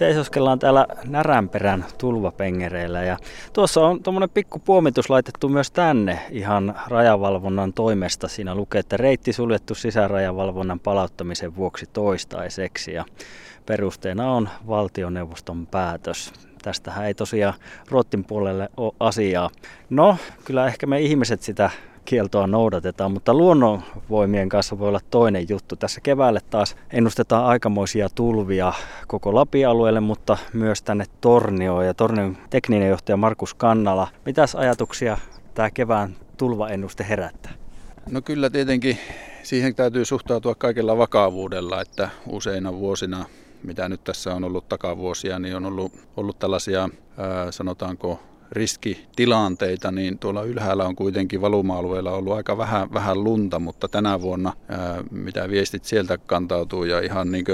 Seisoskellaan täällä Näränperän tulvapengereillä ja tuossa on tuommoinen pikku puomitus laitettu myös tänne ihan rajavalvonnan toimesta. Siinä lukee, että reitti suljettu sisärajavalvonnan palauttamisen vuoksi toistaiseksi ja perusteena on valtioneuvoston päätös. Tästähän ei tosiaan Ruottin puolelle ole asiaa. No, kyllä ehkä me ihmiset sitä kieltoa noudatetaan, mutta luonnonvoimien kanssa voi olla toinen juttu. Tässä keväälle taas ennustetaan aikamoisia tulvia koko Lapi-alueelle, mutta myös tänne Tornioon ja Tornion tekninen johtaja Markus Kannala. Mitäs ajatuksia tämä kevään tulvaennuste herättää? No kyllä tietenkin siihen täytyy suhtautua kaikella vakavuudella, että useina vuosina mitä nyt tässä on ollut takavuosia, niin on ollut, ollut tällaisia, ää, sanotaanko, riskitilanteita, niin tuolla ylhäällä on kuitenkin valuma-alueella ollut aika vähän, vähän lunta, mutta tänä vuonna, ää, mitä viestit sieltä kantautuu ja ihan niin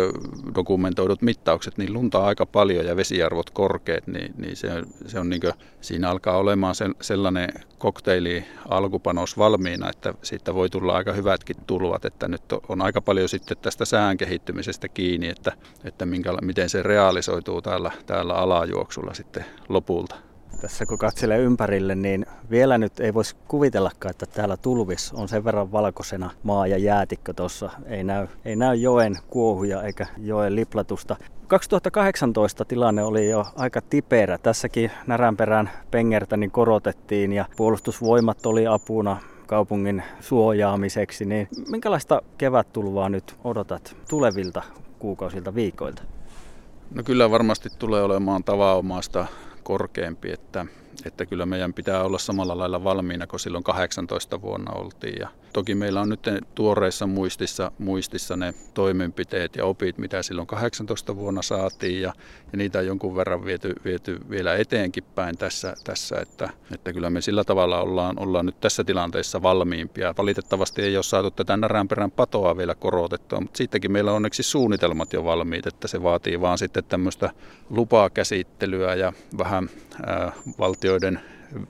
dokumentoidut mittaukset, niin lunta on aika paljon ja vesiarvot korkeat, niin, niin se, se on niin kuin, siinä alkaa olemaan se, sellainen kokteili alkupanos valmiina, että siitä voi tulla aika hyvätkin tulvat, että nyt on aika paljon sitten tästä sään kehittymisestä kiinni, että, että minkä, miten se realisoituu täällä, täällä alajuoksulla sitten lopulta. Tässä kun katselee ympärille, niin vielä nyt ei voisi kuvitellakaan, että täällä tulvis on sen verran valkoisena maa ja jäätikkö tuossa. Ei näy, ei näy joen kuohuja eikä joen liplatusta. 2018 tilanne oli jo aika tiperä. Tässäkin Näränperän pengertä niin korotettiin ja puolustusvoimat oli apuna kaupungin suojaamiseksi. Niin minkälaista kevättulvaa nyt odotat tulevilta kuukausilta, viikoilta? No kyllä varmasti tulee olemaan tavanomaista korkeampi, että, että kyllä meidän pitää olla samalla lailla valmiina kuin silloin 18 vuonna oltiin. Ja toki meillä on nyt tuoreissa muistissa, muistissa ne toimenpiteet ja opit, mitä silloin 18 vuonna saatiin ja, ja niitä on jonkun verran viety, viety vielä eteenkin päin tässä, tässä että, että kyllä me sillä tavalla ollaan, ollaan nyt tässä tilanteessa valmiimpia. Valitettavasti ei ole saatu tätä näränperän patoa vielä korotettua, mutta siitäkin meillä on onneksi suunnitelmat jo valmiit, että se vaatii vaan sitten tämmöistä lupakäsittelyä ja vähän ää, valtioiden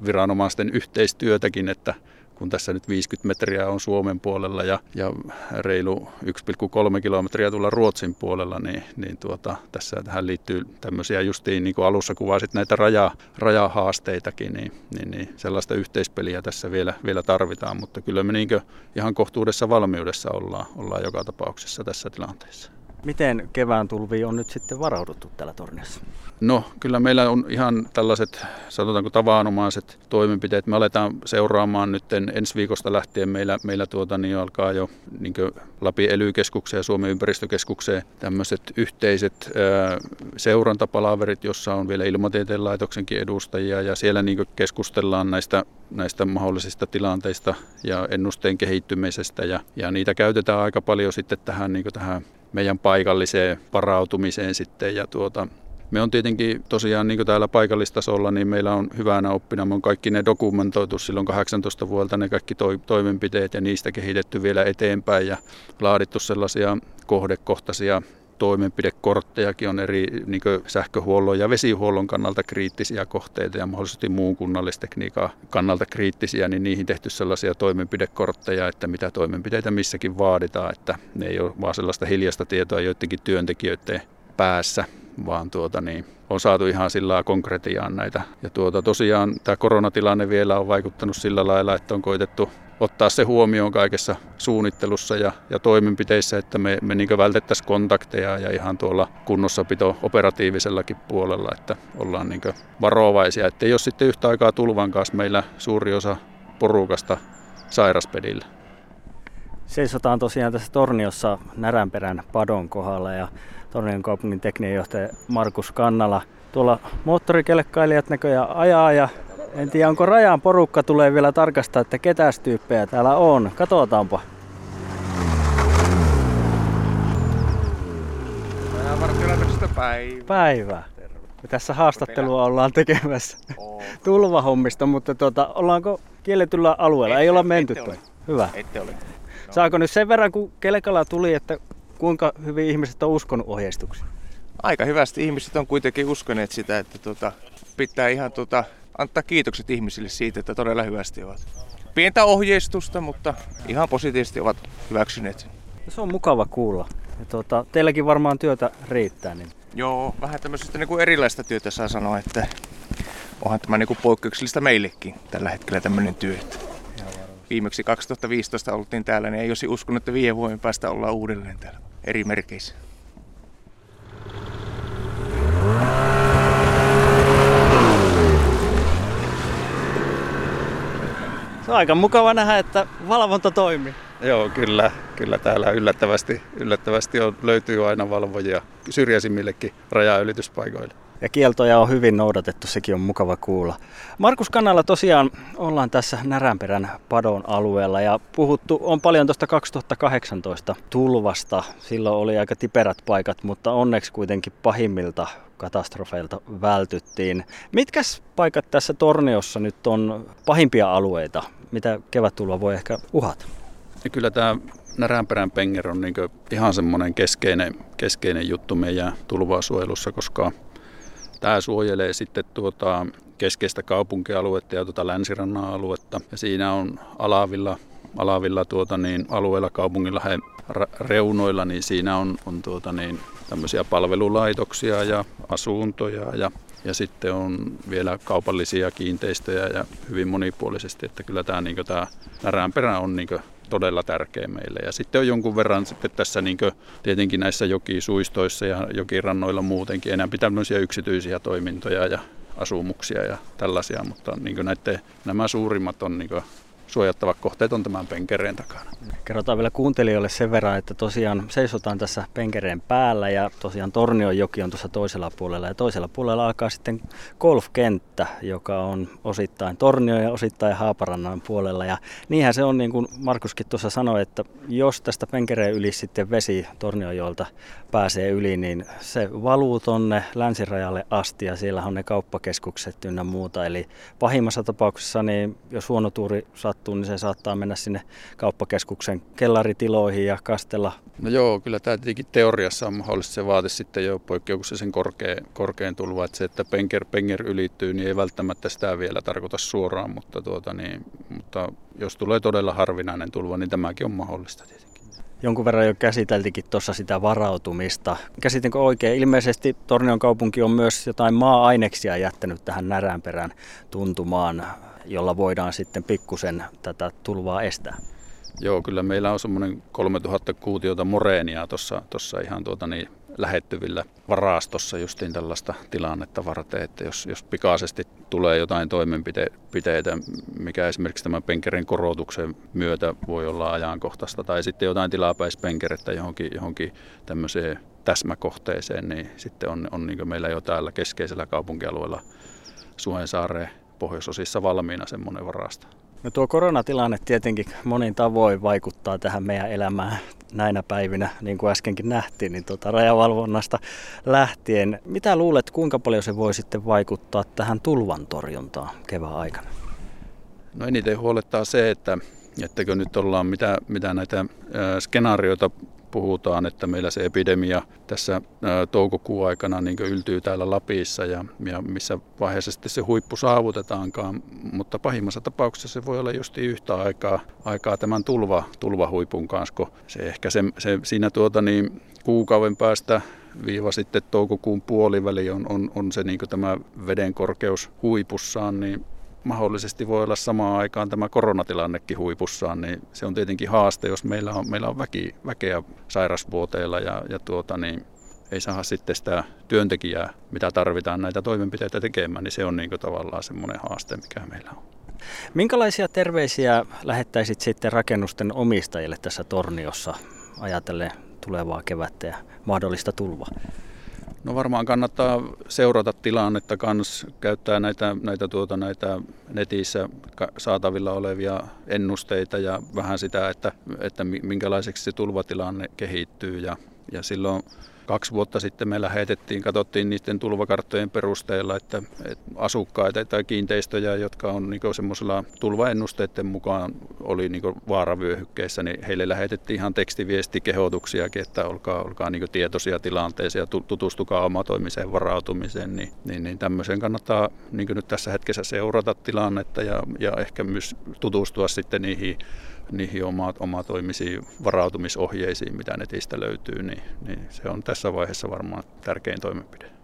viranomaisten yhteistyötäkin, että kun tässä nyt 50 metriä on Suomen puolella ja, ja reilu 1,3 kilometriä tulla Ruotsin puolella, niin, niin tuota, tässä tähän liittyy tämmöisiä justiin, niin kuin alussa kuvasit näitä raja, rajahaasteitakin, niin, niin, niin sellaista yhteispeliä tässä vielä, vielä tarvitaan, mutta kyllä me niin ihan kohtuudessa valmiudessa ollaan, ollaan joka tapauksessa tässä tilanteessa. Miten kevään tulviin on nyt sitten varauduttu täällä torniossa? No kyllä meillä on ihan tällaiset, sanotaanko tavanomaiset toimenpiteet. Me aletaan seuraamaan nyt ensi viikosta lähtien. Meillä, meillä tuota, niin alkaa jo niin Lapin ely ja Suomen ympäristökeskukseen tämmöiset yhteiset ää, seurantapalaverit, jossa on vielä ilmatieteen laitoksenkin edustajia ja siellä niin keskustellaan näistä, näistä mahdollisista tilanteista ja ennusteen kehittymisestä ja, ja niitä käytetään aika paljon sitten tähän, niin tähän meidän paikalliseen varautumiseen sitten. Ja tuota, me on tietenkin tosiaan niin täällä paikallistasolla, niin meillä on hyvänä oppina, me on kaikki ne dokumentoitu silloin 18 vuodelta ne kaikki to- toimenpiteet ja niistä kehitetty vielä eteenpäin ja laadittu sellaisia kohdekohtaisia toimenpidekorttejakin on eri niin sähköhuollon ja vesihuollon kannalta kriittisiä kohteita ja mahdollisesti muun kunnallistekniikan kannalta kriittisiä, niin niihin tehty sellaisia toimenpidekortteja, että mitä toimenpiteitä missäkin vaaditaan, että ne ei ole vaan sellaista hiljasta tietoa joidenkin työntekijöiden päässä, vaan tuota niin, on saatu ihan sillä konkretiaan näitä. Ja tuota, tosiaan tämä koronatilanne vielä on vaikuttanut sillä lailla, että on koitettu ottaa se huomioon kaikessa suunnittelussa ja, ja toimenpiteissä, että me, me niin vältettäisiin kontakteja ja ihan tuolla kunnossapito operatiivisellakin puolella, että ollaan niin varovaisia, että ei ole sitten yhtä aikaa tulvan kanssa meillä suuri osa porukasta sairaspedillä. Seisotaan tosiaan tässä Torniossa Näränperän padon kohdalla ja Tornion kaupungin tekninen johtaja Markus Kannala. Tuolla moottorikelkkailijat näköjään ajaa ja en tiedä onko rajan porukka tulee vielä tarkastaa, että ketäs tyyppejä täällä on. Katsotaanpa. Päivä. Päivä. Me tässä haastattelua ollaan tekemässä tulvahommista, mutta tuota, ollaanko kielletyllä alueella? Ette, Ei olla menty ette Hyvä. Ette ole. No. Saako nyt sen verran, kun kelekalla tuli, että kuinka hyvin ihmiset on uskonut ohjeistuksia? Aika hyvästi ihmiset on kuitenkin uskoneet sitä, että tuota, pitää ihan tuota, antaa kiitokset ihmisille siitä, että todella hyvästi ovat. Pientä ohjeistusta, mutta ihan positiivisesti ovat hyväksyneet sen. Se on mukava kuulla. Ja tuota, teilläkin varmaan työtä riittää. Niin... Joo, vähän tämmöisestä niin kuin erilaista työtä saa sanoa, että onhan tämä niin kuin poikkeuksellista meillekin tällä hetkellä tämmöinen työ. Viimeksi 2015 oltiin täällä, niin ei olisi uskonut, että viiden vuoden päästä ollaan uudelleen täällä eri merkeissä. Se on aika mukava nähdä, että valvonta toimii. Joo, kyllä. Kyllä täällä yllättävästi, yllättävästi on, löytyy aina valvojia syrjäisimmillekin rajaylityspaikoille. Ja kieltoja on hyvin noudatettu, sekin on mukava kuulla. Markus Kannalla tosiaan ollaan tässä Näränperän padon alueella ja puhuttu on paljon tuosta 2018 tulvasta. Silloin oli aika tiperät paikat, mutta onneksi kuitenkin pahimmilta katastrofeilta vältyttiin. Mitkäs paikat tässä Torniossa nyt on pahimpia alueita, mitä kevättulva voi ehkä uhata? Ja kyllä tämä Näränperän penger on niin ihan semmoinen keskeinen, keskeinen juttu meidän tulvasuojelussa, koska tämä suojelee sitten tuota keskeistä kaupunkialuetta ja tuota länsirannan aluetta. Ja siinä on alavilla, alavilla tuota niin, alueella kaupungilla he reunoilla, niin siinä on, on tuota niin, tämmöisiä palvelulaitoksia ja asuntoja ja, ja sitten on vielä kaupallisia kiinteistöjä ja hyvin monipuolisesti, että kyllä tämä, niin tämä Näränperä on niin todella tärkeä meille. Ja sitten on jonkun verran sitten tässä niin tietenkin näissä jokisuistoissa ja jokirannoilla muutenkin enää pitää yksityisiä toimintoja ja asumuksia ja tällaisia, mutta niin näiden, nämä suurimmat on niin suojattavat kohteet on tämän penkereen takana. Kerrotaan vielä kuuntelijoille sen verran, että tosiaan seisotaan tässä penkereen päällä ja tosiaan Tornion joki on tuossa toisella puolella ja toisella puolella alkaa sitten golfkenttä, joka on osittain Tornio ja osittain Haaparannan puolella ja niinhän se on niin kuin Markuskin tuossa sanoi, että jos tästä penkereen yli sitten vesi Tornionjoelta pääsee yli, niin se valuu tonne länsirajalle asti ja siellä on ne kauppakeskukset ynnä muuta. Eli pahimmassa tapauksessa, niin jos huono tuuri sattuu, niin se saattaa mennä sinne kauppakeskuksen kellaritiloihin ja kastella. No joo, kyllä tämä tietenkin teoriassa on mahdollista. Se vaati sitten jo poikkeuksellisen korkea, korkean tulva, että se, että penger, penger ylittyy, niin ei välttämättä sitä vielä tarkoita suoraan, mutta, tuota, niin, mutta jos tulee todella harvinainen tulva, niin tämäkin on mahdollista tietenkin jonkun verran jo käsiteltikin tuossa sitä varautumista. Käsitinkö oikein? Ilmeisesti Tornion kaupunki on myös jotain maa-aineksia jättänyt tähän näränperän tuntumaan, jolla voidaan sitten pikkusen tätä tulvaa estää. Joo, kyllä meillä on semmoinen 3000 kuutiota moreenia tuossa ihan tuota niin, lähettyvillä varastossa justiin tällaista tilannetta varten, että jos, jos pikaisesti tulee jotain toimenpiteitä, mikä esimerkiksi tämän penkerin korotuksen myötä voi olla ajankohtaista, tai sitten jotain tilapäispenkerettä johonkin, johonkin tämmöiseen täsmäkohteeseen, niin sitten on, on niin meillä jo täällä keskeisellä kaupunkialueella Suojensaareen pohjoisosissa valmiina semmoinen varasto. No tuo koronatilanne tietenkin monin tavoin vaikuttaa tähän meidän elämään näinä päivinä, niin kuin äskenkin nähtiin, niin tuota rajavalvonnasta lähtien. Mitä luulet, kuinka paljon se voi sitten vaikuttaa tähän tulvan torjuntaan kevään aikana? No eniten huolettaa se, että ettäkö nyt ollaan mitä, mitä näitä skenaarioita puhutaan, että meillä se epidemia tässä toukokuun aikana niin yltyy täällä Lapissa ja, ja missä vaiheessa sitten se huippu saavutetaankaan. Mutta pahimmassa tapauksessa se voi olla just yhtä aikaa, aikaa tämän tulva, tulvahuipun kanssa, kun se ehkä se, se siinä tuota niin, kuukauden päästä viiva sitten toukokuun puoliväli on, on, on se niin tämä veden korkeus huipussaan, niin mahdollisesti voi olla samaan aikaan tämä koronatilannekin huipussaan, niin se on tietenkin haaste, jos meillä on, meillä on väki, väkeä sairasvuoteilla ja, ja tuota, niin ei saa sitten sitä työntekijää, mitä tarvitaan näitä toimenpiteitä tekemään, niin se on niin tavallaan semmoinen haaste, mikä meillä on. Minkälaisia terveisiä lähettäisit sitten rakennusten omistajille tässä Torniossa ajatellen tulevaa kevättä ja mahdollista tulvaa? No varmaan kannattaa seurata tilannetta kans, käyttää näitä, näitä, tuota, näitä netissä saatavilla olevia ennusteita ja vähän sitä, että, että minkälaiseksi se tulvatilanne kehittyy ja, ja silloin kaksi vuotta sitten me lähetettiin, katsottiin niiden tulvakarttojen perusteella, että, että asukkaita tai kiinteistöjä, jotka on niin semmoisella tulvaennusteiden mukaan oli niin vaaravyöhykkeissä, niin heille lähetettiin ihan tekstiviestikehotuksiakin, että olkaa, olkaa niin tietoisia tilanteeseen ja tutustukaa omatoimiseen varautumiseen, niin, niin, niin tämmöisen kannattaa niin nyt tässä hetkessä seurata tilannetta ja, ja ehkä myös tutustua sitten niihin niihin omat, omatoimisiin varautumisohjeisiin, mitä netistä löytyy, niin, niin se on tässä vaiheessa varmaan tärkein toimenpide.